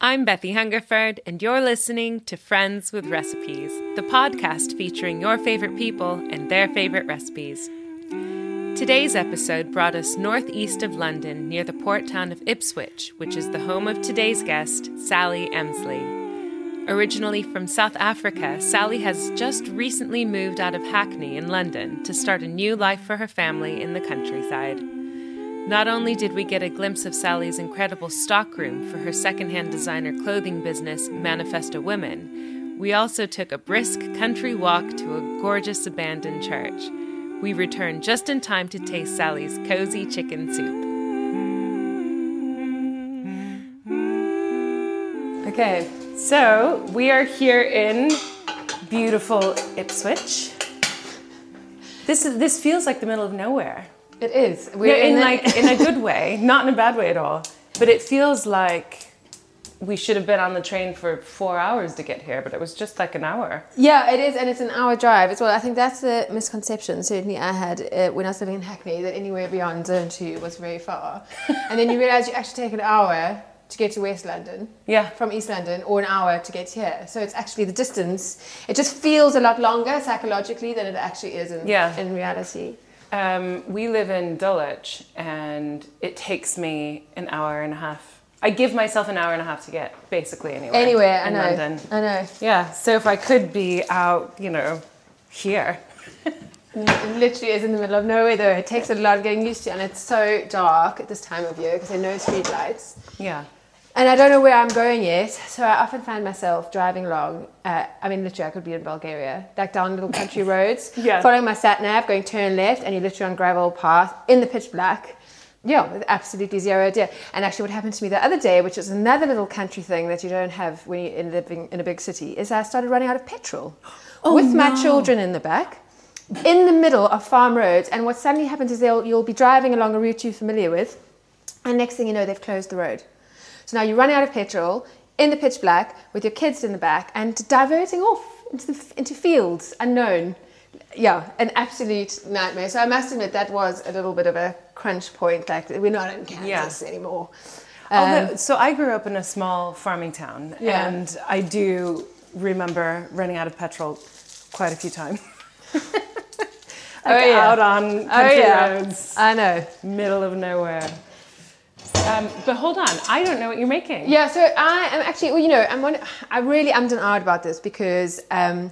I'm Bethy Hungerford, and you're listening to Friends with Recipes, the podcast featuring your favorite people and their favorite recipes. Today's episode brought us northeast of London near the port town of Ipswich, which is the home of today's guest, Sally Emsley. Originally from South Africa, Sally has just recently moved out of Hackney in London to start a new life for her family in the countryside. Not only did we get a glimpse of Sally's incredible stockroom for her secondhand designer clothing business, Manifesto Women, we also took a brisk country walk to a gorgeous abandoned church. We returned just in time to taste Sally's cozy chicken soup. Okay, so we are here in beautiful Ipswich. This is this feels like the middle of nowhere. It is. We're in, the- like in a good way, not in a bad way at all. But it feels like we should have been on the train for four hours to get here, but it was just like an hour. yeah, it is, and it's an hour drive as well. I think that's the misconception. Certainly, I had uh, when I was living in Hackney that anywhere beyond Zone Two was very far, and then you realise you actually take an hour to get to West London. Yeah. From East London, or an hour to get here. So it's actually the distance. It just feels a lot longer psychologically than it actually is in Yeah. in reality. Um, we live in Dulwich, and it takes me an hour and a half. I give myself an hour and a half to get basically anywhere. Anywhere, I in know. London. I know. Yeah, so if I could be out, you know, here. Literally is in the middle of nowhere though. It takes a lot of getting used to, and it's so dark at this time of year because there are no street lights. Yeah. And I don't know where I'm going yet, so I often find myself driving along. Uh, I mean, literally, I could be in Bulgaria, like down little country roads, Yeah. following my sat nav, going turn left, and you're literally on gravel path in the pitch black. Yeah, with absolutely zero idea. And actually, what happened to me the other day, which is another little country thing that you don't have when you're in living in a big city, is I started running out of petrol with my children in the back. In the middle of farm roads, and what suddenly happens is they'll, you'll be driving along a route you're familiar with, and next thing you know, they've closed the road. So now you're running out of petrol in the pitch black with your kids in the back and diverting off into, the, into fields unknown. Yeah, an absolute nightmare. So I must admit that was a little bit of a crunch point. Like we're not in Kansas anymore. Um, Although, so I grew up in a small farming town, Yeah. and I do remember running out of petrol quite a few times. like Oh, yeah. out on oh country yeah, roads, I know. middle of nowhere. Um, but hold on, I don't know what you're making. Yeah, so I am actually, well, you know, I'm one, I really am out about this because, um,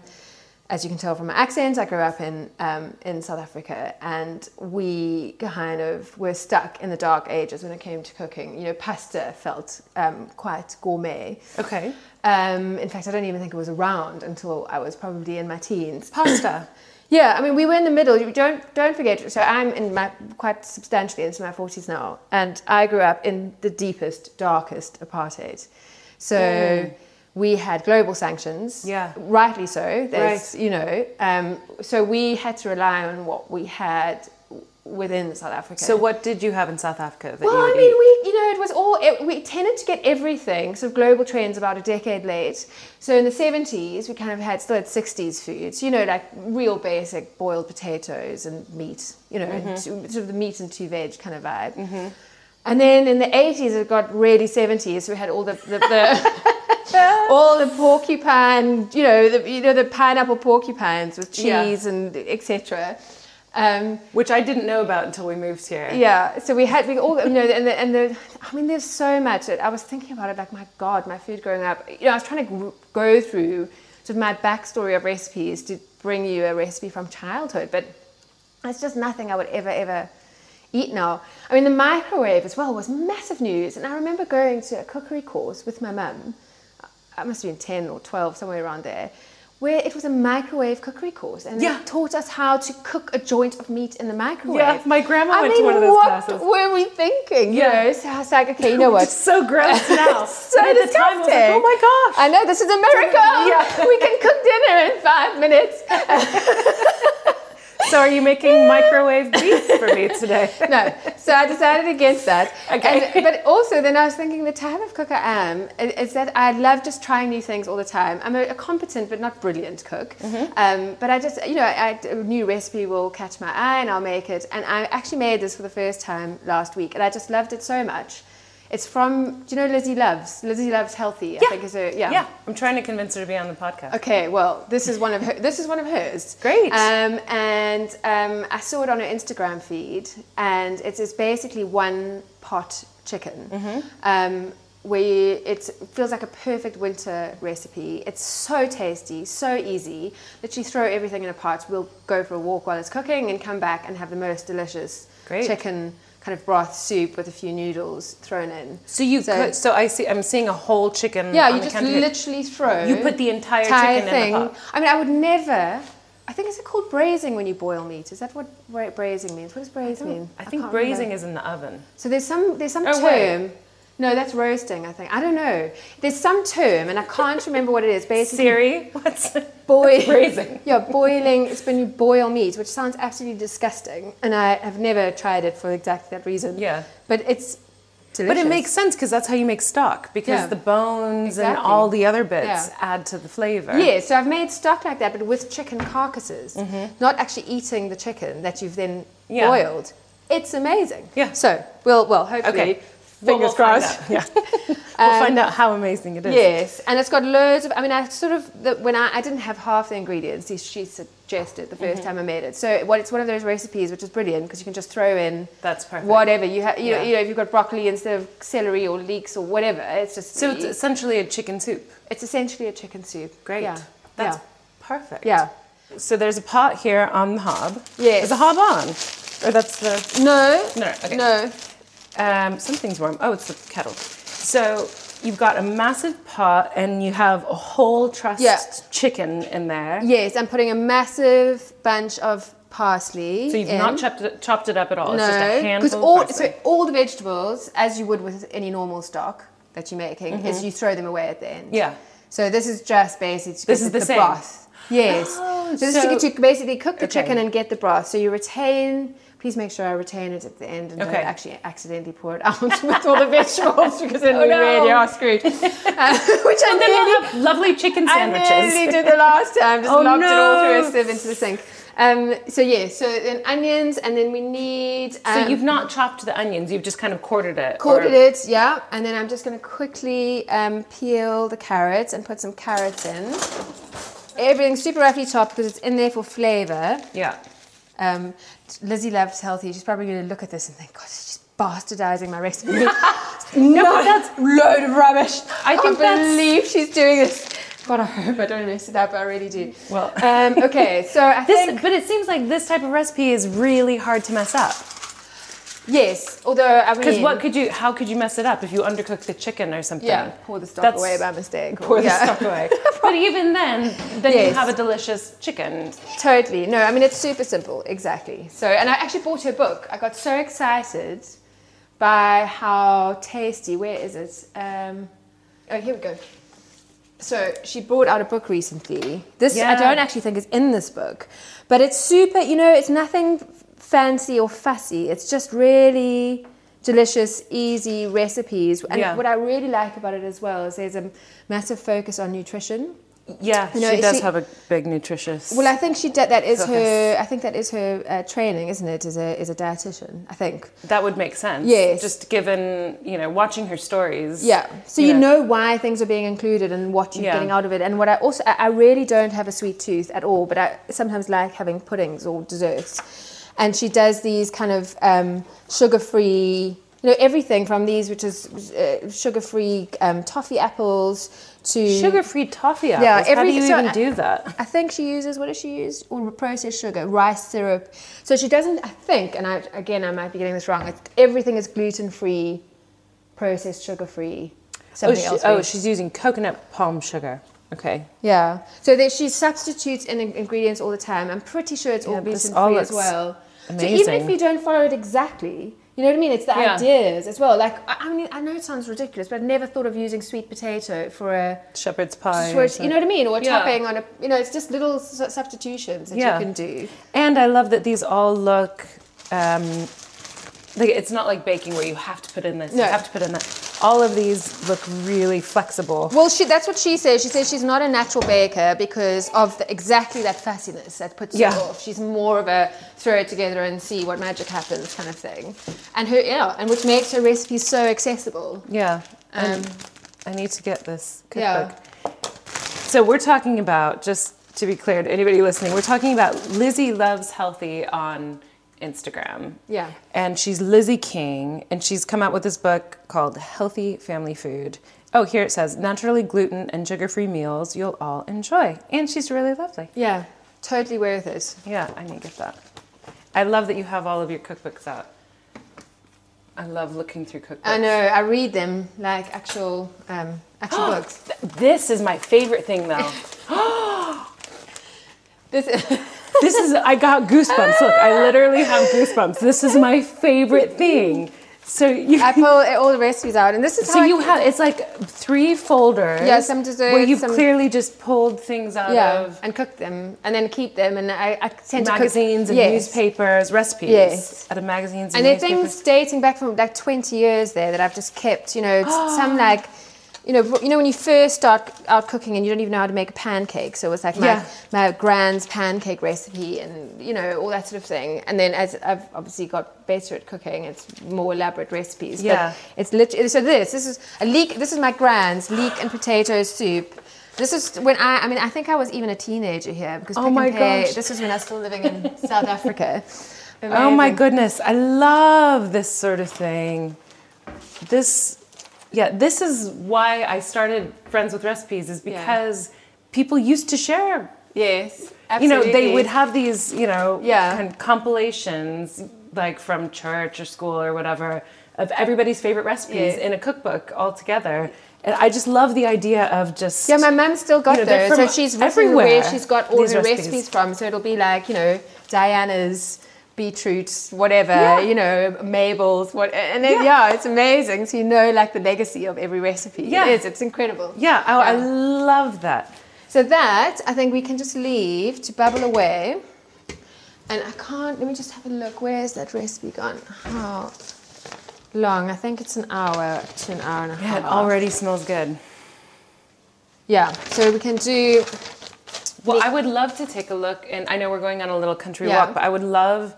as you can tell from my accent, I grew up in um, in South Africa, and we kind of were stuck in the dark ages when it came to cooking. You know, pasta felt um, quite gourmet. Okay. Um, in fact, I don't even think it was around until I was probably in my teens. Pasta. Yeah, I mean, we were in the middle. You don't don't forget. So I'm in my quite substantially into my forties now, and I grew up in the deepest, darkest apartheid. So we had global sanctions. Yeah. rightly so. There's, Right. you know, um, so we had to rely on what we had within South Africa. So what did you have in South Africa that Well, you I mean, eat? we, you know, it was all, it, we tended to get everything, sort of global trends about a decade late. So in the 70s, we kind of had, still had 60s foods, you know, like real basic boiled potatoes and meat, you know, and mm-hmm. two, sort of the meat and two veg kind of vibe. Mm-hmm. And then in the 80s, it got really 70s. So we had all the, the, the all the porcupine, you know, the, you know, the pineapple porcupines with Yeah. cheese and etc. Um, Which I didn't know about until we moved here. yeah, so we had we all you know and the, and the I mean there's so much I was thinking about it like my god my food growing up. You know I was trying to go through sort of my backstory of recipes to bring you a recipe from childhood but it's just nothing I would ever ever eat now. I mean the microwave as well was massive news and I remember going to a cookery course with my mum. I must have been 10 or 12 somewhere around there where it was a microwave cookery course and Yeah. they taught us how to cook a joint of meat in the microwave Yeah, my grandma I went to mean, one of those what classes. were we thinking? You Yeah. know, so I was like, okay, you know what? It's so gross now. So at the time, I was like, oh disgusting. oh my gosh. I know this is America. Yeah. we can cook dinner in five minutes. So are you making microwave beef for me today? no, so I decided against that. Okay. And, but also, then I was thinking the type of cook I am i- is that I love just trying new things all the time. I'm a, a competent but not brilliant cook. Mm-hmm. Um, but I just, you know, I, a new recipe will catch my eye and I'll make it. And I actually made this for the first time last week, and I just loved it so much. It's from, do you know Lizzie Loves? Lizzie Loves Healthy, I think is her, Yeah, I'm trying to convince her to be on the podcast. Okay, well, this is one of her. This is one of hers. Great. Um, and um, I saw it on her Instagram feed, and it is basically one pot chicken. Mm-hmm. Um, where you, it feels like a perfect winter recipe. It's so tasty, so easy. Literally throw everything in a pot. We'll go for a walk while it's cooking and come back and have the most delicious Great. chicken kind of broth soup with a few noodles thrown in. So you could, so I see. I'm seeing a whole chicken. Yeah, you just literally throw. You put the entire entire chicken thing. in the pot. I mean, I would never. I think is it called braising when you boil meat? Is that what bra- braising means? What does braise mean? I think can't braising remember. is in the oven. So there's some there's some Oh, term. wait. No, that's roasting. I think I don't know. There's some term, and I can't remember what it is. Basically, Siri, what's boil braising? Yeah, boiling. It's when you boil meat, which sounds absolutely disgusting, and I have never tried it for exactly that reason. Yeah. but it's delicious. But it makes sense because that's how you make stock because Yeah. the bones and all the other bits Yeah. add to the flavor. Yeah, so I've made stock like that, but with chicken carcasses, not actually eating the chicken that you've then Mm-hmm. Yeah. boiled. It's amazing. Yeah. So we'll well hopefully Okay. Fingers Well, we'll crossed. out. Yeah. we'll find out how amazing it is. Yes, and it's got loads of. I mean, I sort of the, when I, I didn't have half the ingredients. She suggested the 1st Mm-hmm. time I made it. So what it's one of those recipes which is brilliant because you can just throw in That's perfect. whatever you have. You, know, Yeah. you know, if you've got broccoli instead of celery or leeks or whatever, it's just So it's essentially a chicken soup. it's essentially a chicken soup. Great. Yeah. That's yeah. perfect. Yeah. So there's a pot here on the hob. Yes. Is the hob on? Or that's the No. No, okay. No. Um something's warm. Oh, it's the kettle. So you've got a massive pot and you have a whole trussed Yeah. chicken in there. Yes, I'm putting a massive bunch of parsley. So you've in. not chopped it, chopped it up at all. it's just a no, handful all so all the vegetables, as you would with any normal stock that you're making, is you throw them away at the end. Mm-hmm. Yeah. So this is just basically This is the same? broth. Yes. Oh, so this is to, so- to basically cook the Okay. chicken and get the broth. So you retain. Please make sure I retain it at the end and Okay. don't actually accidentally pour it out with all the vegetables because then we Oh, no. really are screwed. Uh, which I And then nearly lovely chicken sandwiches. I nearly did the last time. Just Oh, locked it all through a sieve into the sink. Um, so yeah, so then onions, and then we need. So Um, you've not chopped the onions, you've just kind of quartered it. quartered or- it, yeah, and then I'm just going to quickly um, peel the carrots and put some carrots in. Everything's super roughly chopped because it's in there for flavour. Yeah. Um, Lizzie loves healthy. She's probably going to look at this and think, God, she's bastardizing my recipe. no, but that's- load of rubbish. I can't believe she's doing this. God, I hope I don't mess it up. But I really do. Well- um, okay, so I This, think but it seems like this type of recipe is really hard to mess up. Yes. Although I mean, Because what could you? How could you mess it up if you undercook the chicken or something? yeah, pour the stock That's- away by mistake. or- Pour the yeah. stock away. but even then, then you have a delicious chicken. Totally. No, I mean it's super simple. Exactly. So, and I actually bought her book. I got so excited by how tasty. Where is it? Um, oh, here we go. So she brought out a book recently. This I don't actually think is in this book, but it's super. You know, it's nothing fancy or fussy. It's just really delicious, easy recipes. And Yeah. what I really like about it as well is there's a massive focus on nutrition. Yeah, You know, she does she- have a big nutritious. Well, I think she did. That is Focus. her. I think that is her uh, training, isn't it? As a as a dietitian, I think. that would make sense. Yes. Just given you know watching her stories. Yeah. So you know why things are being included and what you're Yeah. getting out of it. And what I also, I I really don't have a sweet tooth at all, but I sometimes like having puddings or desserts. And she does these kind of um, sugar-free, you know, everything from these, which is uh, sugar-free um, toffee apples to Sugar-free toffee apples. Yeah, How do you so even I- do that? I think she uses what does she use? Or processed sugar, rice syrup. So she doesn't. I think, and I again I might be getting this wrong. Everything is gluten free, processed sugar free. Oh, she, else. oh, she's using coconut palm sugar. Okay. yeah. So that she substitutes in ingredients all the time. I'm pretty sure it's all Yeah, this gluten free as looks well. So even if you don't follow it exactly. You know what I mean? It's the Yeah. ideas as well. Like, I I mean, I know it sounds ridiculous, but I've never thought of using sweet potato for a Shepherd's pie. for you know what I mean? Or Yeah. topping on a, you know, it's just little substitutions that Yeah. you can do. And I love that these all look um, like it's not like baking where you have to put in this, you have to put in that. All of these look really flexible. Well, she, that's what she says. She says she's not a natural baker because of the, exactly that fussiness that puts Yeah. her off. She's more of a throw it together and see what magic happens kind of thing. And her, yeah, and which makes her recipes so accessible. Yeah. Um, I need to get this Yeah. cookbook. So we're talking about, just to be clear to anybody listening, we're talking about Lizzie Loves Healthy on Instagram. Yeah. And she's Lizzie King, and she's come out with this book called Healthy Family Food. Oh, here it says naturally gluten and sugar free meals you'll all enjoy. And she's really lovely. Yeah, totally worth it. Yeah, I need to get that. I love that you have all of your cookbooks out. I love looking through cookbooks. I know. I read them like actual um, actual books. This is my favorite thing though. This, This is I got goosebumps. Look, I literally have goosebumps. This is my favorite thing. So you I pull all the recipes out, and this is so you have it's like three folders. Yeah, some desserts, where you've some- clearly just pulled things out yeah, of and cook them, and then keep them, and I, I tend magazines to and yes. newspapers, recipes Yes. out of magazines and, And there are things dating back from like 20 years there that I've just kept. You know, some like, you know, you know when you first start out cooking and you don't even know how to make a pancake. So it was like my, Yeah. my grand's pancake recipe and, you know, all that sort of thing. And then as I've obviously got better at cooking, it's more elaborate recipes. Yeah. But it's literally, so this, this is a leek, this is my grand's leek and potato soup. This is when I, I mean, I think I was even a teenager here because Oh my Pay, gosh. this is when I was still living in South Africa. Oh my goodness, I love this sort of thing. This, yeah, this is why I started Friends with Recipes, is Yeah. because people used to share. Yes, Absolutely. You know, they would have these, you know, Yeah. kind of compilations, like from church or school or whatever, of everybody's favorite recipes Yeah. in a cookbook all together. And I just love the idea of just. Yeah, my mum's still got You know, those. So she's everywhere, where she's got all her recipes. recipes. from. So it'll be like, you know, Diana's beetroot, whatever, Yeah. you know, Mabel's, what, and then, Yeah. yeah. it's amazing. So you know, like the legacy of every recipe. Yeah. It is. It's incredible. Yeah, oh, I love that. So that I think we can just leave to bubble away. And I can't. Let me just have a look. Where's that recipe gone? How long? I think it's an hour to an hour and a Yeah, half. it already smells good. Yeah. So we can do. Well, I would love to take a look, and I know we're going on a little country Yeah. walk, but I would love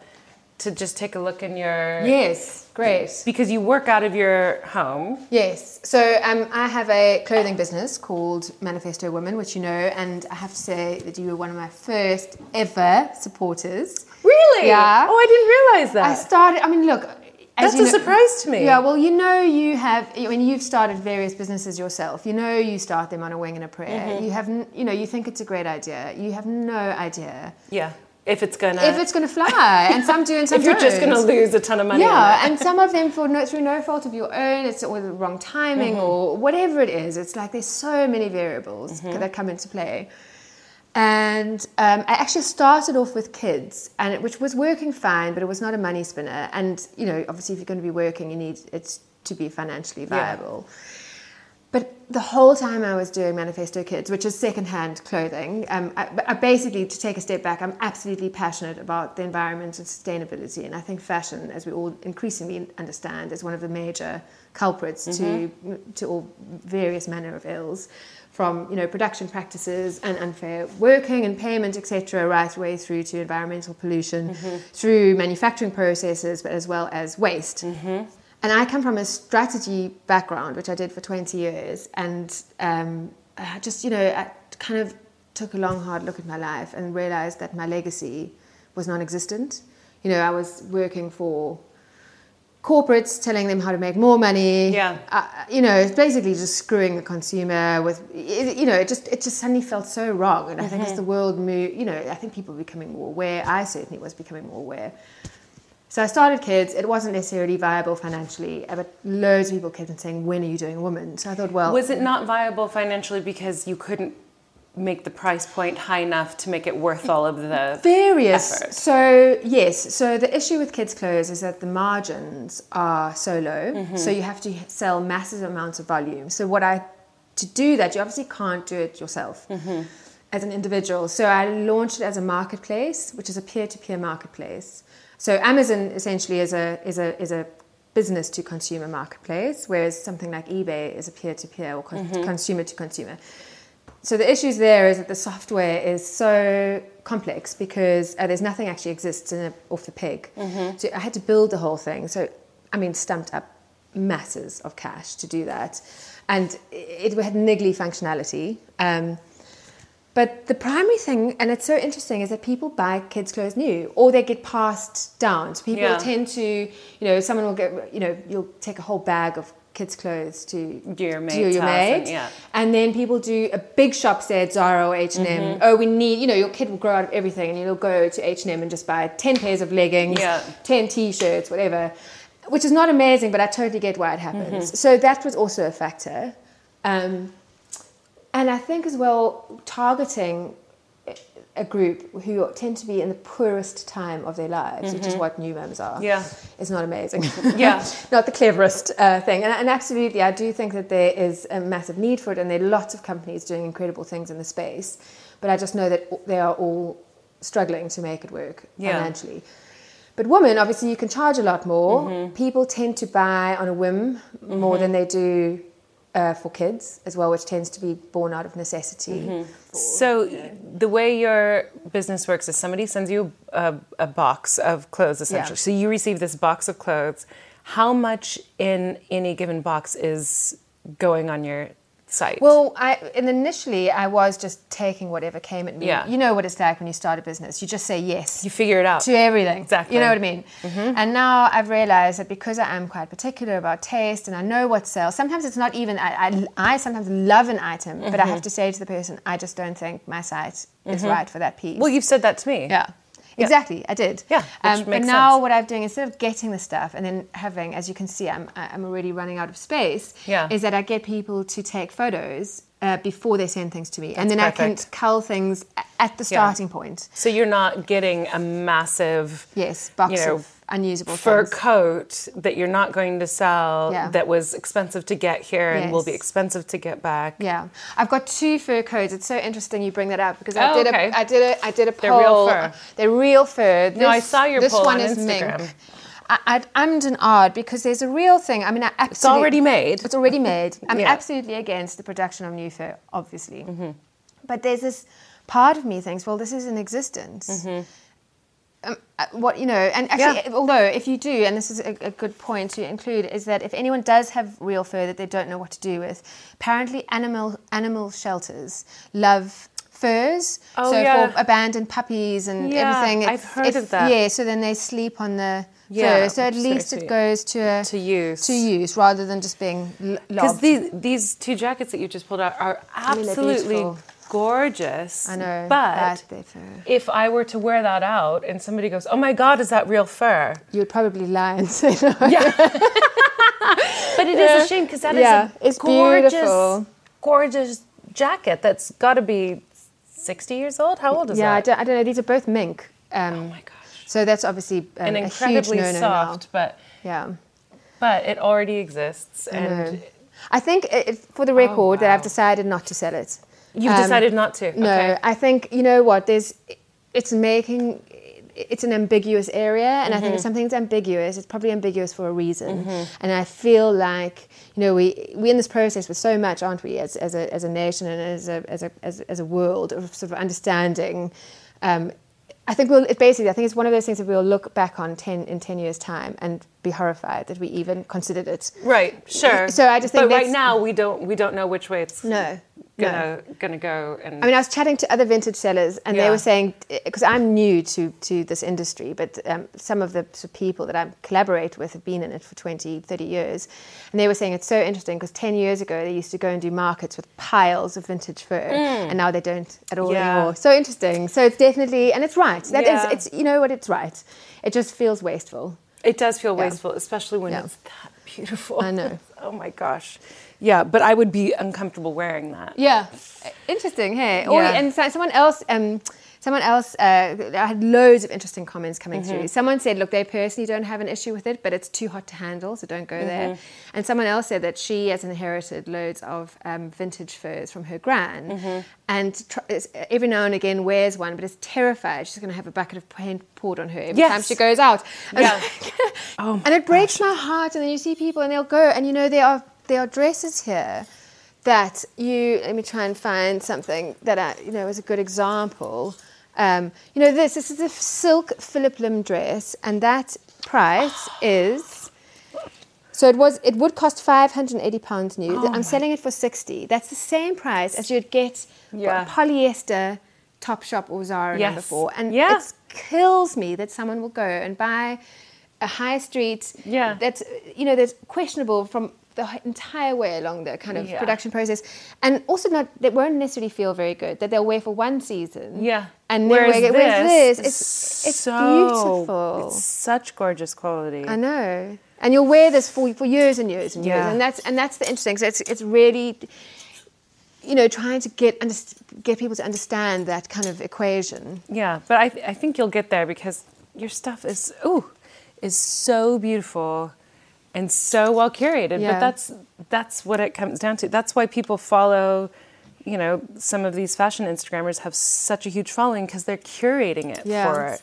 to just take a look in your. Yes. Great. Because you work out of your home. Yes. So um, I have a clothing business called Manifesto Women, which you know, and I have to say that you were one of my first ever supporters. Really? Yeah. Oh, I didn't realize that. I started. I mean, look. as That's a know- surprise to me. Yeah. Well, you know, you have. I mean, you've started various businesses yourself. You know, you start them on a wing and a prayer. Mm-hmm. You have. You know, you think it's a great idea. You have no idea yeah. If it's gonna. if it's going to fly, and some do, and some if you're just don't. gonna lose a ton of money. Yeah, and some of them for no, through no fault of your own, it's or the wrong timing Mm-hmm. or whatever it is. It's like there's so many variables Mm-hmm. that come into play. And um, I actually started off with kids, and it, which was working fine, but it was not a money spinner. And you know, obviously, if you're going to be working, you need it to be financially viable. But the whole time I was doing Manifesto Kids, which is secondhand clothing, um, I, I basically, to take a step back, I'm absolutely passionate about the environment and sustainability. And I think fashion, as we all increasingly understand, is one of the major culprits to, mm-hmm. to all various manner of ills, from you know production practices and unfair working and payment, etc., right the way through to environmental pollution, mm-hmm. through manufacturing processes, but as well as waste. Mm-hmm. And I come from a strategy background, which I did for 20 years. And um, I just, you know, I kind of took a long, hard look at my life and realized that my legacy was non existent. You know, I was working for corporates, telling them how to make more money. Yeah. Uh, you know, it's basically just screwing the consumer with. it- You know, it just it just suddenly felt so wrong. And I think as the world moved, you know, I think people were becoming more aware. I certainly was becoming more aware. So I started kids. It wasn't necessarily viable financially, but loads of people kept on saying, "When are you doing a woman?" So I thought, well, Was it not viable financially because you couldn't make the price point high enough to make it worth all of the various. effort? So yes, so the issue with kids' clothes is that the margins are so low, Mm-hmm. so you have to sell massive amounts of volume. So what I to do that, you obviously can't do it yourself. Mm-hmm. As an individual, so I launched it as a marketplace, which is a peer-to-peer marketplace. So Amazon essentially is a is a is a business to consumer marketplace, whereas something like eBay is a peer-to-peer or con- Mm-hmm. consumer to consumer. So the issues there is that the software is so complex because uh, there's nothing actually exists in a, off the peg. So I had to build the whole thing. So I mean, stumped up masses of cash to do that, and it, it had niggly functionality. Um, but the primary thing, and it's so interesting, is that people buy kids' clothes new, or they get passed down. So people Yeah. tend to, you know, someone will get, you know, you'll take a whole bag of kids' clothes to Your to mate's your house and- yeah. and then people do a big shop say at Zara or H and Mm-hmm. M. Oh, we need, you know, your kid will grow out of everything, and you'll go to H and M and just buy ten pairs of leggings, Yeah. ten t-shirts, whatever, which is not amazing, but I totally get why it happens. Mm-hmm. So that was also a factor, um, and I think as well targeting a group who tend to be in the poorest time of their lives, which is what new mums are. Mm-hmm. Yeah. is not amazing. Yeah. not the cleverest uh, thing. And, and absolutely, I do think that there is a massive need for it, and there are lots of companies doing incredible things in the space. But I just know that they are all struggling to make it work Yeah. financially. But women, obviously, you can charge a lot more. Mm-hmm. People tend to buy on a whim more than they do uh, for kids as well, which tends to be born out of necessity. Mm-hmm. So the way your business works is somebody sends you a, a box of clothes essentially. Yeah. So you receive this box of clothes. How much in any given box is going on your site? Well, I and initially I was just taking whatever came at me. Yeah. You know what it's like when you start a business. You just say yes. you figure it out. to everything. Exactly. You know what I mean? Mm-hmm. And now I've realized that because I am quite particular about taste and I know what sells, sometimes it's not even, I, I, I sometimes love an item, but I have mm-hmm. to say to the person, I just don't think my site is mm-hmm. right for that piece. Well, you've said that to me. Yeah. Exactly, I did. Yeah, um, but now sense. what I'm doing instead of getting the stuff and then having, as you can see, I'm I'm already running out of space. Yeah. Is that I get people to take photos uh, before they send things to me, and then I can cull things at the Yeah. starting point. So you're not getting a massive Yes, box you know, of unusable fur things. coat that you're not going to sell Yeah. that was expensive to get here and will be expensive to get back. Yeah, I've got two fur coats. It's so interesting you bring that up because Oh, I did okay. a I did a I did a poll. They're real fur. They're real fur. No, I saw your this poll one on is Instagram. mink. I, I ummed and ahed because there's a real thing. I mean, I absolutely, It's already made. It's already made. I'm Yeah. absolutely against the production of new fur, obviously. Mm-hmm. But there's this part of me thinks, well, this is in existence. Um, uh, what you know, and actually. Yeah. although if you do, and this is a, a good point to include, is that if anyone does have real fur that they don't know what to do with, apparently animal animal shelters love furs. Oh, so yeah. for abandoned puppies and Yeah, everything. I've heard of that. Yeah, so then they sleep on the Yeah, fur. So at least it goes to a, To use. to use rather than just being Because these these two jackets that you just pulled out are mean, absolutely beautiful. Gorgeous. I know, But if I were to wear that out and somebody goes, "Oh my God, is that real fur?" you would probably lie and say no. But it is a shame because that is Yeah, a it's gorgeous, beautiful. gorgeous jacket that's got to be sixty years old. How old is Yeah, I that? don't, I don't know. These are both mink. Um, oh my gosh, So that's obviously um, and a incredibly soft, but Yeah. but it already exists, I and know. I think it, for the record that I've decided not to sell it. You've Um, decided not to. No, Okay. I think you know what. There's, it's making, it's an ambiguous area, and I Mm-hmm. think if something's ambiguous, it's probably ambiguous for a reason. And I feel like you know we we in this process with so much, aren't we, as as a as a nation and as a as a as, as a world of sort of understanding. Um, I think we'll it basically. I think it's one of those things that we'll look back on ten in ten years' time and be horrified that we even considered it. Right, sure. So I just think but right now we don't we don't know which way it's No, gonna gonna go and I mean, I was chatting to other vintage sellers, and they were saying because I'm new to to this industry, but um, some of the sort of people that I collaborate with have been in it for 20, 30 years, and they were saying it's so interesting because 10 years ago they used to go and do markets with piles of vintage fur, and now they don't at all Mm. Yeah. anymore. So interesting. So it's definitely, and it's right. That is, Yeah. it's you know what, it's right. It just feels wasteful. It does feel Yeah. wasteful, especially when Yeah. it's that beautiful. I know. oh my gosh. Yeah, but I would be uncomfortable wearing that. Yeah, interesting. Hey, or, Yeah. and someone else, um, someone else. Uh, I had loads of interesting comments coming Mm-hmm. through. Someone said, "Look, they personally don't have an issue with it, but it's too hot to handle, so don't go there." Mm-hmm. And someone else said that she has inherited loads of um, vintage furs from her gran, Mm-hmm. and tr- every now and again wears one, but is terrified she's going to have a bucket of paint poured on her every Yes. time she goes out. And, Yeah. Oh and it breaks my heart. And then you see people, and they'll go, and you know there are there are dresses here that you let me try and find something that I, you know is a good example. Um, you know this this is a silk Phillip Lim dress, and that price is. So it was. It would cost five hundred and eighty pounds new. I'm selling it for sixty. That's the same price as you'd get Yeah. polyester Topshop or Zara number four. And Yeah. it kills me that someone will go and buy a high street Yeah. that's you know that's questionable from the entire way along the kind of Yeah. production process, and also not that won't necessarily feel very good that they'll wear for one season. Yeah. and Whereas then wear, whereas this, it's it's so- beautiful. It's such gorgeous quality. I know, and you'll wear this for for years and years and years, and that's and that's the interesting. So it's it's really. You know, trying to get get people to understand that kind of equation. Yeah, but I, th- I think you'll get there because your stuff is ooh is so beautiful and so well curated. Yeah. But that's that's what it comes down to. That's why people follow. You know, some of these fashion Instagrammers have such a huge following because they're curating it Yeah. for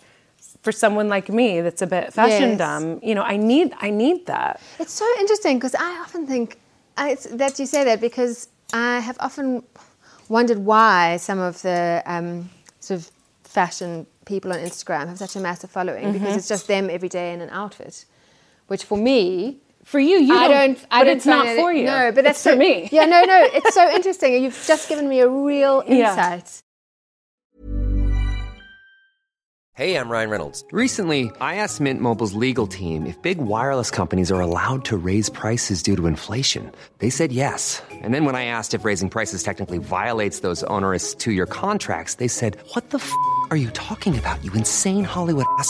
for someone like me that's a bit fashion Yes. dumb. You know, I need I need that. It's so interesting because I often think I, that you say that because I have often wondered why some of the um, sort of fashion people on Instagram have such a massive following because it's just them every day in an outfit, which for me. For you, you I don't. I but don't it's not it- for you. No, but that's it's for so- me. Yeah, no, no. It's so interesting. You've just given me a real Yeah. insight. Hey, I'm Ryan Reynolds. Recently, I asked Mint Mobile's legal team if big wireless companies are allowed to raise prices due to inflation. They said yes. And then when I asked if raising prices technically violates those onerous two year contracts, they said, What the f are you talking about, you insane Hollywood ass?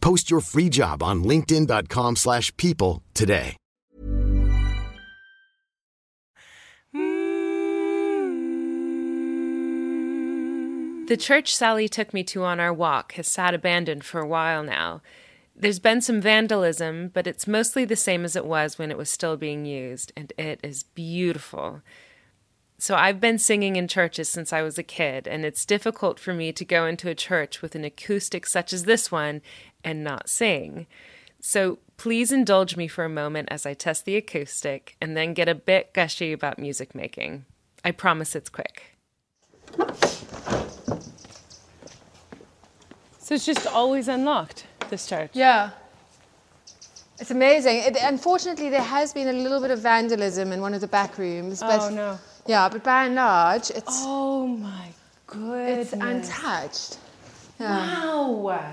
Post your free job on linkedin.com/people slash people today. The church Sally took me to on our walk has sat abandoned for a while now. There's been some vandalism, but it's mostly the same as it was when it was still being used, and it is beautiful. So I've been singing in churches since I was a kid, and it's difficult for me to go into a church with an acoustic such as this one and not sing. So please indulge me for a moment as I test the acoustic and then get a bit gushy about music making. I promise it's quick. So it's just always unlocked, this church. Yeah. It's amazing. It, unfortunately, there has been a little bit of vandalism in one of the back rooms. But, Oh, no. Yeah, but by and large, it's Oh my goodness. it's untouched. Wow.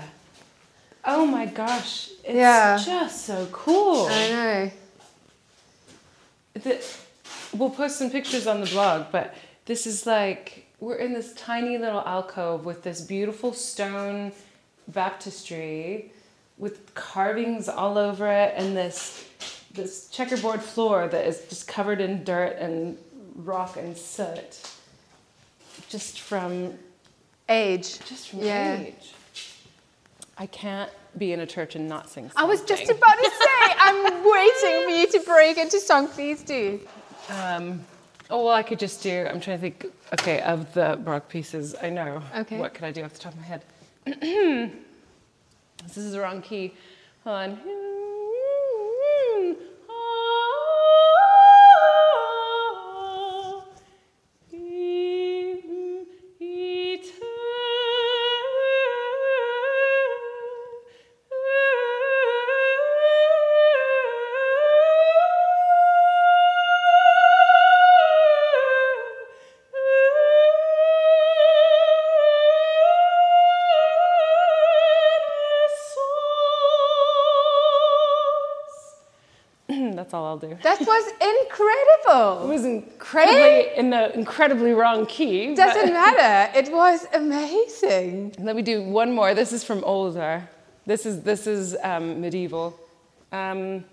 Oh my gosh. It's Yeah. just so cool. I know. The, we'll post some pictures on the blog, but this is like we're in this tiny little alcove with this beautiful stone baptistry with carvings all over it and this this checkerboard floor that is just covered in dirt and rock and soot just from Age. just from Yeah. age. I can't be in a church and not sing. something. I was just about to say, I'm waiting for you to break into song. Please do. Um, oh well, I could just do. I'm trying to think. Okay, of the baroque pieces, I know. Okay. What could I do off the top of my head? this is the wrong key. Hold on. That's all I'll do. That was incredible. It was incredibly in the incredibly wrong key. Doesn't matter. It was amazing. Let me do one more. This is from older. This is this is um, medieval. Um,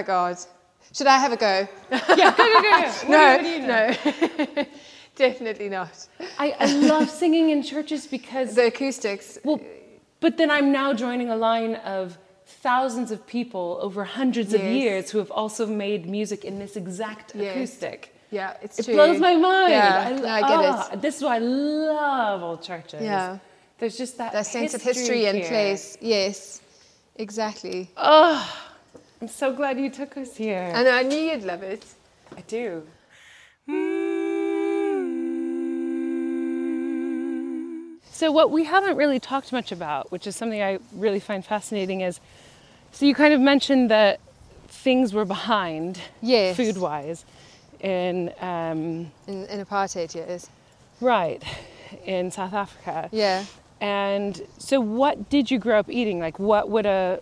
Oh my God. Should I have a go? Yeah, go, go, go, go. no, do you- do you know? no. Definitely not. I, I love singing in churches because, The acoustics. well, but then I'm now joining a line of thousands of people over hundreds of years who have also made music in this exact Yes. acoustic. Yeah, it's It true. blows my mind. Yeah, I, no, I get ah, it. This is why I love old churches. Yeah. There's just that, That sense of history and place. Yes, exactly. Oh, I'm so glad you took us here. And I knew you'd love it. I do. So, what we haven't really talked much about, which is something I really find fascinating, is so you kind of mentioned that things were behind, Yes. food wise, in um, In, in apartheid years. right in South Africa. Yeah. And so, what did you grow up eating? Like, what would a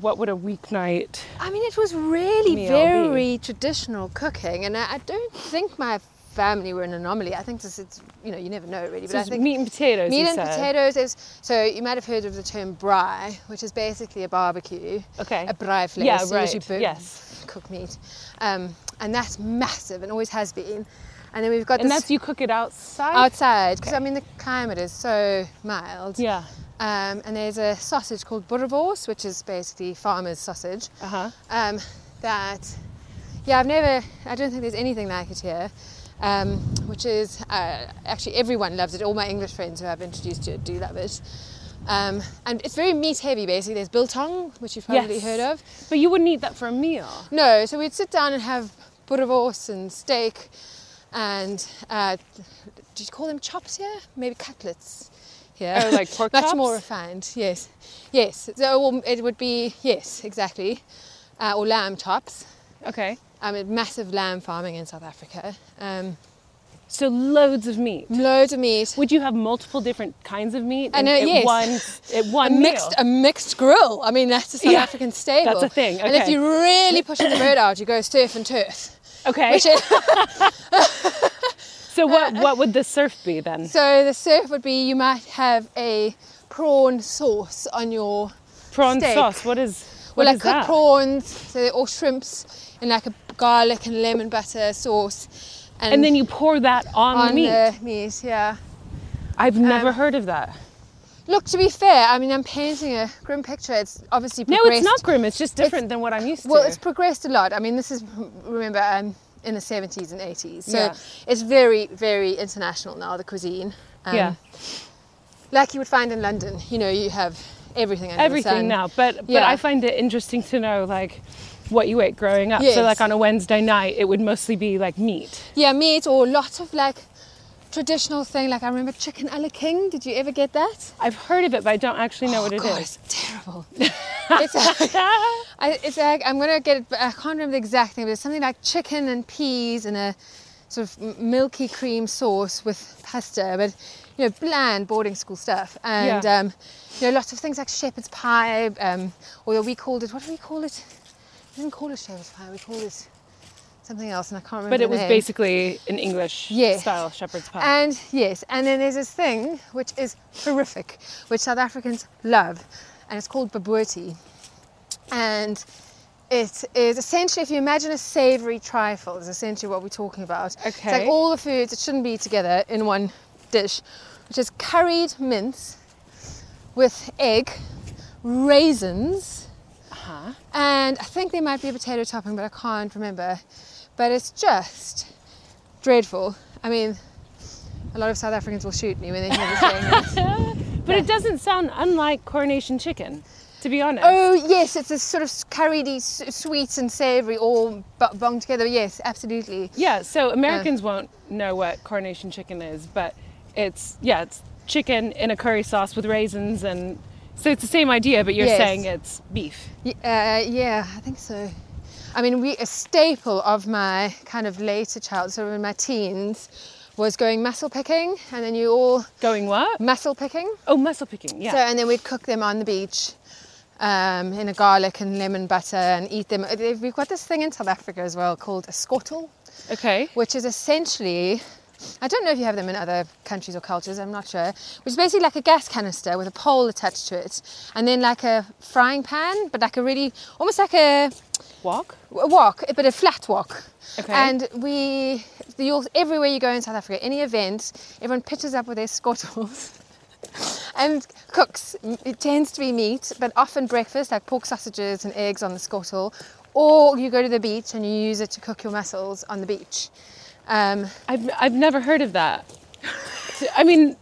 what would a weeknight? I mean, it was really very traditional cooking, and I, I don't think my family were an anomaly. I think this it's you know you never know really, but So I think meat and potatoes. meat and said. potatoes is so you might have heard of the term braai, which is basically a barbecue. Okay. A braai place. Yeah, so usually right, yes. Cook meat, um, and that's massive and always has been. And then we've got And this that's you cook it outside. outside because I mean the climate is so mild. Yeah. Um, and there's a sausage called boerewors, which is basically farmer's sausage. Uh huh. Um, that, yeah, I've never, I don't think there's anything like it here. Um, which is, uh, actually, everyone loves it. All my English friends who I've introduced to it do love it. Um, and it's very meat heavy, basically. There's biltong, which you've probably Yes. heard of. But you wouldn't eat that for a meal. No, so we'd sit down and have boerewors and steak and, uh, do you call them chops here? Maybe cutlets here. Oh, like pork Much chops? more refined, yes. Yes, so well, it would be, yes, exactly. uh, or lamb chops. Okay. I mean, massive lamb farming in South Africa. Um, So loads of meat. loads of meat. Would you have multiple different kinds of meat? I in- know, at yes. One, at a one mixed, meal? a mixed grill. I mean, that's a South Yeah, African staple. that's a thing, And if you're really pushing the bird out, you go surf and turf. Okay. Which is, so what what would the surf be then? so the surf would be you might have a prawn sauce on your Prawn steak. sauce. What is Well, what like is cooked that? prawns, so or shrimps in like a garlic and lemon butter sauce. And and then you pour that on, on the meat. the meat, yeah. I've never um, heard of that. Look, to be fair, I mean, I'm painting a grim picture. It's obviously No, it's not grim. It's just different than what I'm used Well, to. Well, it's progressed a lot. I mean, this is remember um, in the 70s and 80s, so Yeah. it's very, very international now. The cuisine, um, yeah, like you would find in London. You know, you have everything. Everything now. But but Yeah. I find it interesting to know like what you ate growing up. Yes. So like on a Wednesday night, it would mostly be like meat. Yeah, meat or lots of like traditional thing. Like I remember chicken a la king. Did you ever get that? I've heard of it, but I don't actually know what it is. Oh, God, it's terrible. it's, like, I, it's like I'm gonna get it. but I can't remember the exact thing, but it's something like chicken and peas and a sort of milky cream sauce with pasta, but you know, bland boarding school stuff. And Yeah. um, you know, lots of things like shepherd's pie, um, or we called it. What do we call it? We didn't call it shepherd's pie. We called it something else, and I can't remember. But it was name. basically an English Yes. style shepherd's pie. And yes, and then there's this thing which is horrific, which South Africans love, and it's called bobotie. And it is essentially, if you imagine a savoury trifle, is essentially what we're talking about. It's Okay. like all the foods that shouldn't be together in one dish, which is curried mince with egg, raisins, uh-huh. and I think there might be a potato topping, but I can't remember. But it's just dreadful. I mean, a lot of South Africans will shoot me when they hear this. But it doesn't sound unlike coronation chicken, to be honest. Oh yes, it's a sort of curriedy, sweet and savoury, all bu- bunged together. Yes, absolutely. Yeah, so Americans won't know what coronation chicken is, but it's yeah, it's chicken in a curry sauce with raisins and so it's the same idea, but you're Yes. saying it's beef. Y- Uh, yeah, I think so. I mean, we a staple of my kind of later childhood, so in my teens, was going mussel picking, and then you all Going what? mussel picking. Oh, mussel picking. Yeah. So, and then we'd cook them on the beach um, in a garlic and lemon butter and eat them. We've got this thing in South Africa as well called a skottel, okay. which is essentially, I don't know if you have them in other countries or cultures, I'm not sure, which is basically like a gas canister with a pole attached to it, and then like a frying pan, but like a really, almost like a Wok. a wok, but a flat wok. Okay. And we, you'll, everywhere you go in South Africa, any event, everyone pitches up with their skottels and cooks. It tends to be meat, but often breakfast, like pork sausages and eggs on the skottel. Or you go to the beach and you use it to cook your mussels on the beach. Um, I've I've never heard of that. I mean,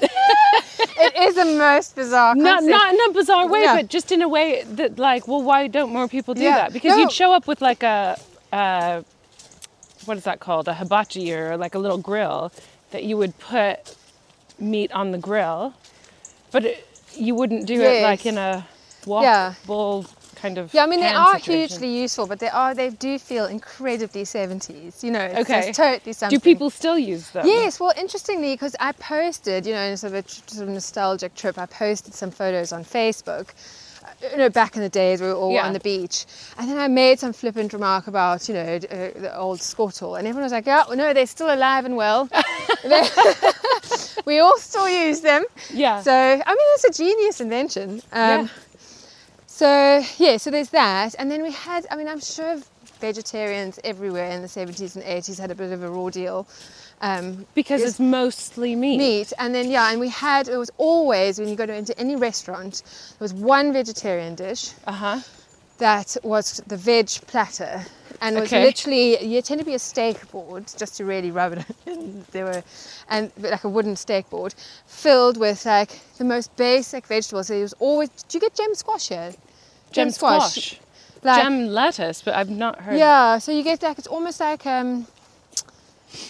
it is the most bizarre not concept. not in a bizarre way, Yeah. but just in a way that like, well, why don't more people do Yeah. that? Because No. you'd show up with like a, uh, what is that called? A hibachi or like a little grill that you would put meat on the grill, but it, you wouldn't do it like in a Yeah. walkable kind of. Yeah, I mean they are situation. hugely useful, but they are they do feel incredibly 70s. You know, it's, Okay. it's totally something. Do people still use them? Yes, well, interestingly, because I posted, you know, in sort of a sort of nostalgic trip, I posted some photos on Facebook. uh, You know, back in the days we were all Yeah. on the beach, and then I made some flippant remark about, you know, uh, the old skottel, and everyone was like, "Yeah, no, they're still alive and well. We all still use them." Yeah. So, I mean, it's a genius invention. Um, Yeah. So yeah, so there's that, and then we had. I mean, I'm sure vegetarians everywhere in the 70s and 80s had a bit of a raw deal. Um, because it's mostly meat. meat, and then yeah, and we had. It was always when you go to into any restaurant, there was one vegetarian dish Uh huh. that was the veg platter, and it was Okay. literally you tend to be a steak board just to really rub it in. There were, and like a wooden steak board filled with like the most basic vegetables. So it was always. Did you get gem squash here? Gem squash. Like, Gem lettuce, but I've not heard. yeah, so you get like it's almost like um.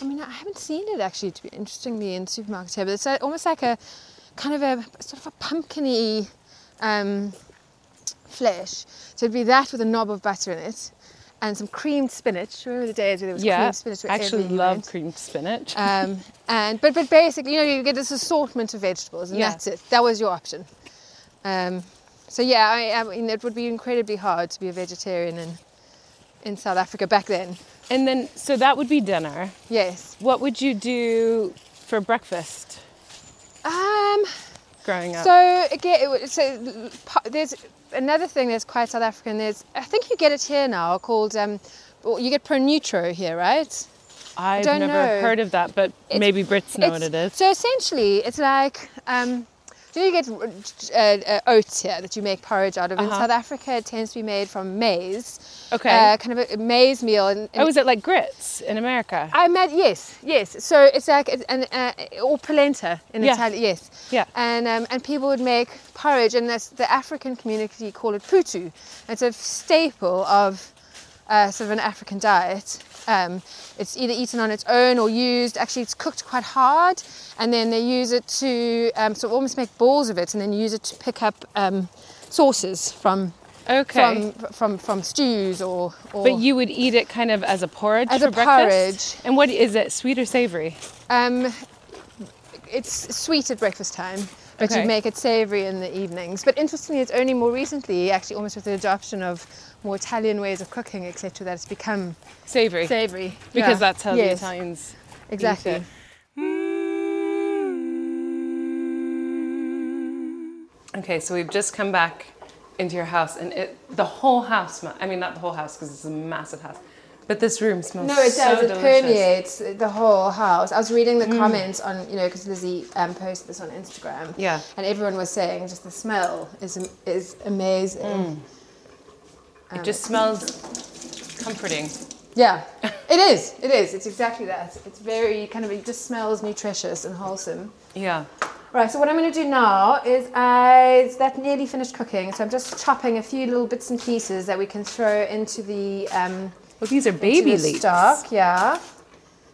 I mean, I haven't seen it actually. To be interestingly in supermarkets here, but it's uh, almost like a kind of a sort of a pumpkiny um, flesh. So it'd be that with a knob of butter in it, and some creamed spinach. Remember the days where there was Yeah, creamed spinach? I actually love went? creamed spinach. Um, and but but basically, you know, you get this assortment of vegetables, and Yeah. that's it. That was your option. Um, so yeah, I, I mean, it would be incredibly hard to be a vegetarian in in South Africa back then. and then, so that would be dinner. Yes. What would you do for breakfast Um. growing up? So again, so there's another thing that's quite South African. There's I think you get it here now called um, well, you get ProNutro here, right? I've don't never know. heard of that, but It's- maybe Brits know what it is. So essentially, it's like um, do you get uh, uh, oats here that you make porridge out of? In Uh-huh. South Africa, it tends to be made from maize. Okay. Uh, kind of a maize meal. And, and oh, is it like grits in America? I met yes, yes. So it's like an uh, or polenta in Yeah. Italian. Yes. Yeah. And um, and people would make porridge, and that's the African community call it putu. It's a staple of uh, sort of an African diet. Um, it's either eaten on its own or used. Actually, it's cooked quite hard, and then they use it to um, sort of almost make balls of it, and then use it to pick up um, sauces from. Okay. From, from from stews or, or But you would eat it kind of as a porridge As for a breakfast? porridge. And what is it? Sweet or savory? Um, it's sweet at breakfast time, but Okay. you make it savoury in the evenings. But interestingly, it's only more recently, actually, almost with the adoption of more Italian ways of cooking, etc., that it's become Savory. savoury. Because Yeah. that's how Yes, the Italians eat exactly. it. Mm. Okay, so we've just come back into your house, and it the whole house. smells. I mean, not the whole house because it's a massive house, but this room smells. No, it so does. it delicious. permeates the whole house. I was reading the mm. comments on, you know, because Lizzie um, posted this on Instagram. Yeah. And everyone was saying just the smell is is amazing. Mm. It just smells comforting. Yeah, it is. It is. It's exactly that. It's very kind of. It just smells nutritious and wholesome. Yeah. Right. So what I'm going to do now is I that nearly finished cooking. So I'm just chopping a few little bits and pieces that we can throw into the um, Well, these are baby the leeks. stock. Yeah.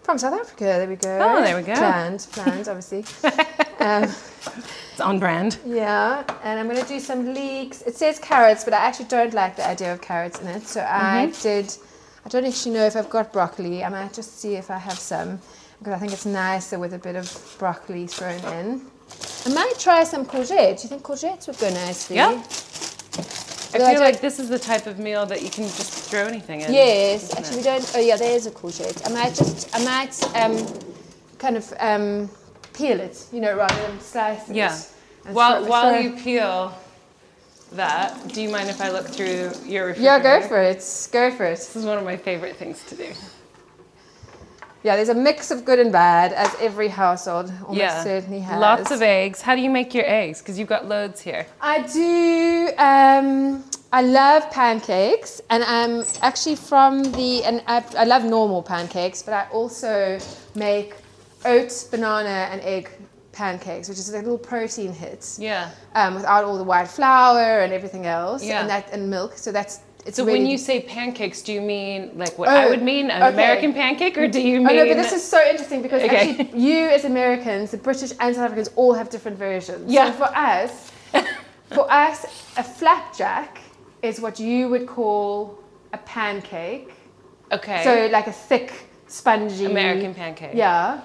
From South Africa. There we go. Oh, there we go. Planned. Planned. Obviously. um, It's on brand. yeah, and I'm going to do some leeks. It says carrots, but I actually don't like the idea of carrots in it. So I Mm-hmm. did. I don't actually know if I've got broccoli. I might just see if I have some because I think it's nicer with a bit of broccoli thrown in. I might try some courgette. Do you think courgettes would go nicely? Yeah. I I feel don't- like this is the type of meal that you can just throw anything in. Yes, actually it? we don't. Oh yeah, there is a courgette. I might just, I might um, kind of um, peel it, you know, rather than slice it. Yeah. While while you peel that, do you mind if I look through your refrigerator? Yeah, go for it. Go for it. This is one of my favorite things to do. Yeah, there's a mix of good and bad, as every household almost yeah. certainly has. Lots of eggs. How do you make your eggs? Because you've got loads here. I do. Um, I love pancakes, and I'm actually from the. And I, I love normal pancakes, but I also make oats, banana, and egg pancakes, which is a little protein hit. Yeah. Um, without all the white flour and everything else, Yeah. and that and milk. So that's. It's So really, when you say pancakes, do you mean like what Oh, I would mean, an okay. American pancake, or do you mean? Oh no, but this is so interesting because Okay. actually you as Americans, the British and South Africans all have different versions. Yeah. So for us, for us, a flapjack is what you would call a pancake. okay. So like a thick, spongy American pancake. Yeah.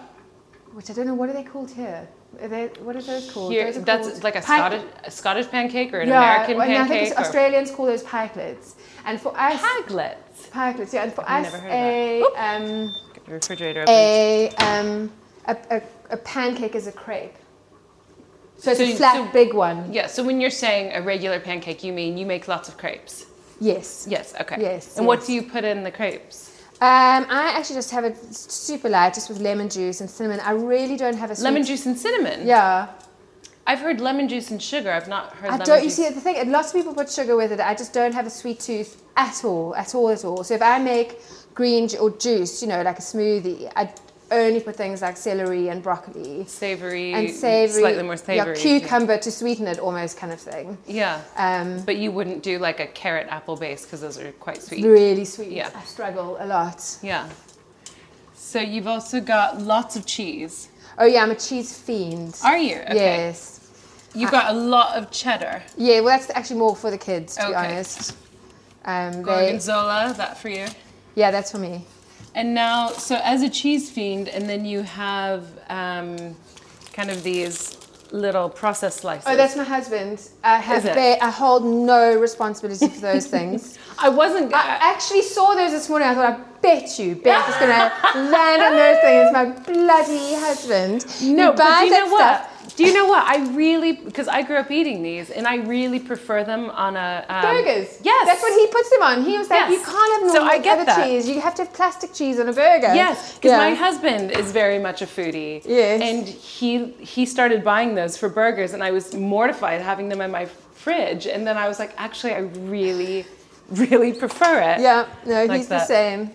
Which I don't know what are they called here. Are they, what are those called? Here, Those are that's called like a Scottish, a Scottish pancake or an yeah, American well, and I think Australians call those pikelets. And for us, Paglets. pikelets, yeah. And for I've us, a um, Get the refrigerator open. a um a, a, a pancake is a crepe. So it's So a flat, so- big one. Yeah, so when you're saying a regular pancake, you mean you make lots of crepes? Yes. Yes, okay. Yes, And what do you put in the crepes? Um, I actually just have it super light, just with lemon juice and cinnamon. I really don't have a sweet. Lemon juice and cinnamon? Yeah. I've heard lemon juice and sugar. I've not heard I don't. You juice. see, the thing. Lots of people put sugar with it. I just don't have a sweet tooth at all, at all, at all. So if I make green or juice, you know, like a smoothie, I only put things like celery and broccoli savory, and savory, slightly more savory. yeah, cucumber to sweeten it, almost kind of thing. Yeah. Um, But you wouldn't do like a carrot apple base because those are quite sweet. really sweet. Yeah. I struggle a lot. Yeah. So you've also got lots of cheese. Oh yeah, I'm a cheese fiend. Are you? Okay. Yes. You've got a lot of cheddar. Yeah, well, that's actually more for the kids, to be honest. Um, they, Gorgonzola, that for you. yeah, that's for me. And now, so as a cheese fiend, and then you have um, kind of these little processed slices. Oh, that's my husband. I have ba- I hold no responsibility for those things. I wasn't. I actually saw those this morning. I thought, I bet you Beth is gonna land on those things. My bloody husband. no, but you know that what? stuff. Do you know what? I really, because I grew up eating these, and I really prefer them on a um, Burgers. Yes, That's what he puts them on. He was like, Yes. you can't have So normal I get that. cheese. You have to have plastic cheese on a burger. Yes, because Yeah. my husband is very much a foodie. Yes. And he he started buying those for burgers, and I was mortified having them in my fridge. And then I was like, actually, I really, really prefer it. Yeah, no, Like he's the same.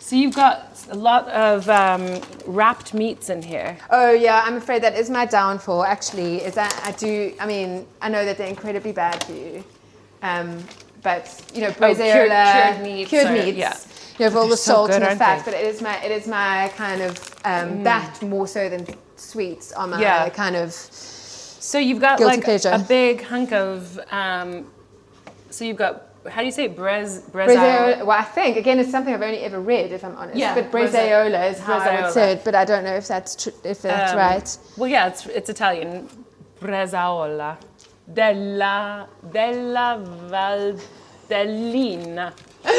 So you've got a lot of um, wrapped meats in here. Oh yeah, I'm afraid that is my downfall. Actually, is that I do. I mean, I know that they're incredibly bad for you, um, but you know, cured- bresaola, cured meats cured meats, yeah. you have all the so salt good, and the fat. they? But it is my, it is my kind of um, that more so than sweets are my Yeah. kind of. So you've got like pleasure. a big hunk of. Um, so you've got how do you say it? Brez bresaola. Bresaola, well, I think again, it's something I've only ever read, if I'm honest. Yeah, but breza- is how I would say it, but I don't know if that's tr- if that's Um, right. Well, yeah, it's it's Italian. Bresaola della della Valtellina.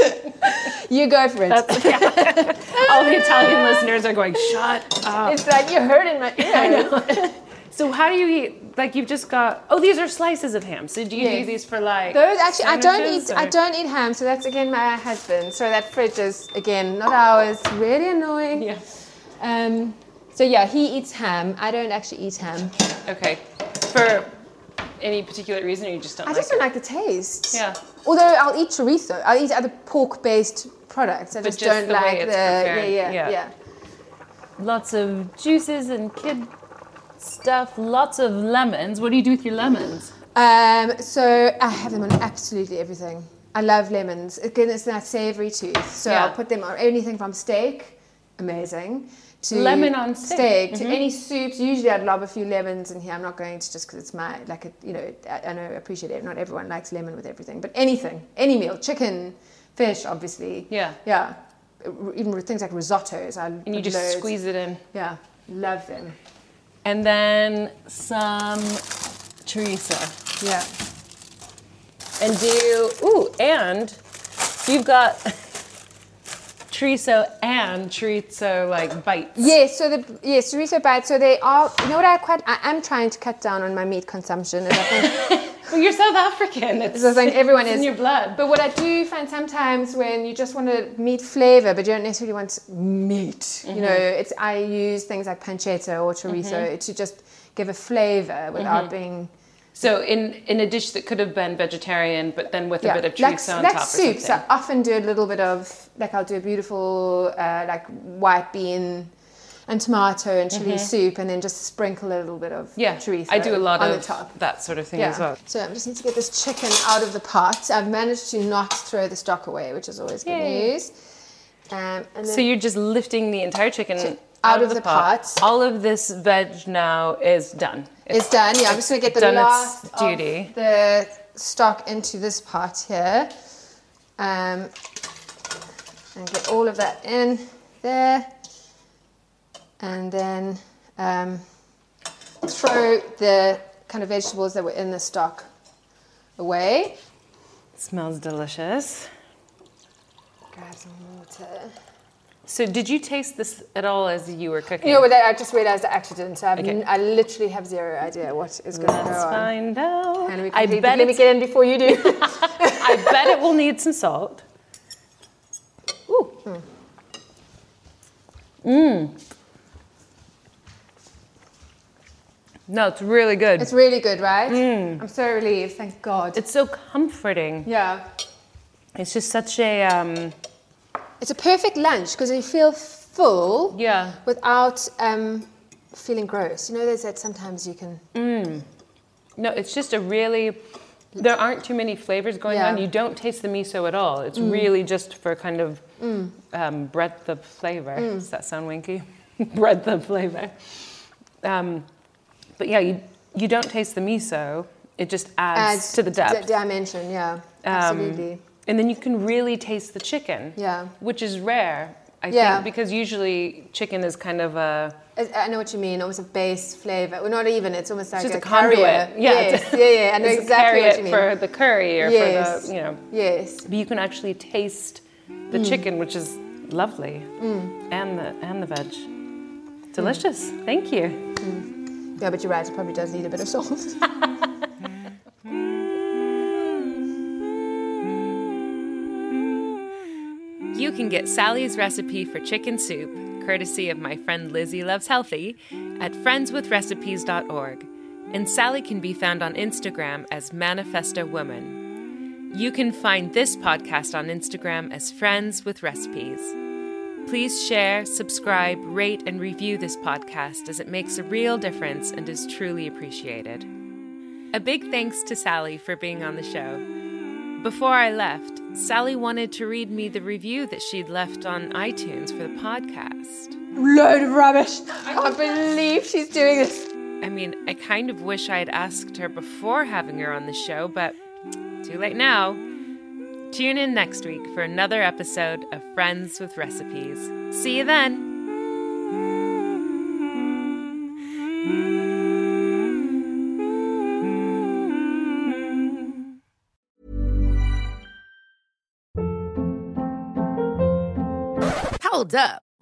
You go for it. Yeah. All the Italian listeners are going, shut up. it's like you heard in my ear. So how do you eat? Like you've just got. Oh, these are slices of ham. So do you do Yes. these for like? Those actually, I don't eat. I don't eat ham, so that's again my husband. So that fridge is again not ours. Really annoying. Yeah. Um. So yeah, he eats ham. I don't actually eat ham. Okay. For any particular reason, or you just don't I like just don't like the taste. Yeah. Although I'll eat chorizo. I'll eat other pork-based products. I But just, just don't the way like it's the. Yeah, yeah, yeah. yeah. Lots of juices and kid stuff. Lots of lemons. What do you do with your lemons? Um, so I have them on absolutely everything. I love lemons. Again, it's that savory tooth. So Yeah. I'll put them on anything from steak, amazing, to Lemon on steak. Mm-hmm. to any soups. Usually I'd lob a few lemons in here. I'm not going to just because it's my like a, you know I, I know I appreciate it. Not everyone likes lemon with everything, but anything, any meal, chicken, fish, obviously. Yeah. Yeah. Even things like risottos, I And you just squeeze it in. Yeah, love them. And then some Teresa. Yeah. And do ooh, and you've got chorizo and chorizo like bites. Yes, so the yes, chorizo bites. So they are. You know what I quite. I am trying to cut down on my meat consumption, and I think Well, you're South African. It's, So I think everyone it's is in your blood. But what I do find sometimes when you just want a meat flavor, but you don't necessarily want meat, you mm-hmm. know, it's I use things like pancetta or chorizo mm-hmm. to just give a flavor without mm-hmm. being so in in a dish that could have been vegetarian, but then with a bit of like, chorizo on like top or soups. something. I often do a little bit of like I'll do a beautiful uh, like white bean and tomato and chili soup, and then just sprinkle a little bit of Mm-hmm. yeah, chorizo I do a lot on of the top. that sort of thing Yeah. as well. So I just need to get this chicken out of the pot. I've managed to not throw the stock away, which is always good Yay. news. Um, and then So you're just lifting the entire chicken Chi- out, of the, pot. pot. All of this veg now is done. it's done. Yeah, I'm just going to get the its last duty. the stock into this pot here. Um, and get all of that in there. And then um, throw the kind of vegetables that were in the stock away. smells delicious. Grab some water. So did you taste this at all as you were cooking? You know? I just realized I actually didn't. So Okay. I literally have zero idea what is going to go Let's find out. And we I bet let me get in before you do. I bet it will need some salt. Ooh. Mmm. No, it's really good. it's really good, right? Mm. I'm so relieved. Thank God. It's so comforting. yeah. It's just such a um, It's a perfect lunch because you feel full yeah. without um, feeling gross. You know, there's that sometimes you can. Mm. No, it's just a really. There aren't too many flavors going Yeah. on. You don't taste the miso at all. It's really just for kind of um, breadth of flavor. Does that sound winky? breadth of flavor. Um, but yeah, you, you don't taste the miso. It just adds, to the d- depth. dimension, yeah. Um, Absolutely. and then you can really taste the chicken. Yeah. Which is rare, I Yeah. think, because usually chicken is kind of a. I know what you mean, almost a base flavour. Well, not even, it's almost like just a, a conduit. carrier. Yeah, yes, yeah, yeah, I know it's a exactly what you mean. for the curry or yes. for the you know. Yes. But you can actually taste the Mm. chicken, which is lovely, and the and the veg. Delicious. Thank you. Yeah, but you're right, it probably does need a bit of salt. You can get Sally's recipe for chicken soup, courtesy of my friend Lizzie Loves Healthy, at friendswithrecipes.org. And Sally can be found on Instagram as Manifesto Woman. You can find this podcast on Instagram as Friends with Recipes. Please share, subscribe, rate, and review this podcast as it makes a real difference and is truly appreciated. A big thanks to Sally for being on the show. Before I left, Sally wanted to read me the review that she'd left on iTunes for the podcast. Load of rubbish. I can't believe she's doing this. I mean, I kind of wish I had asked her before having her on the show, but too late now. Tune in next week for another episode of Friends with Recipes. See you then! Hold up.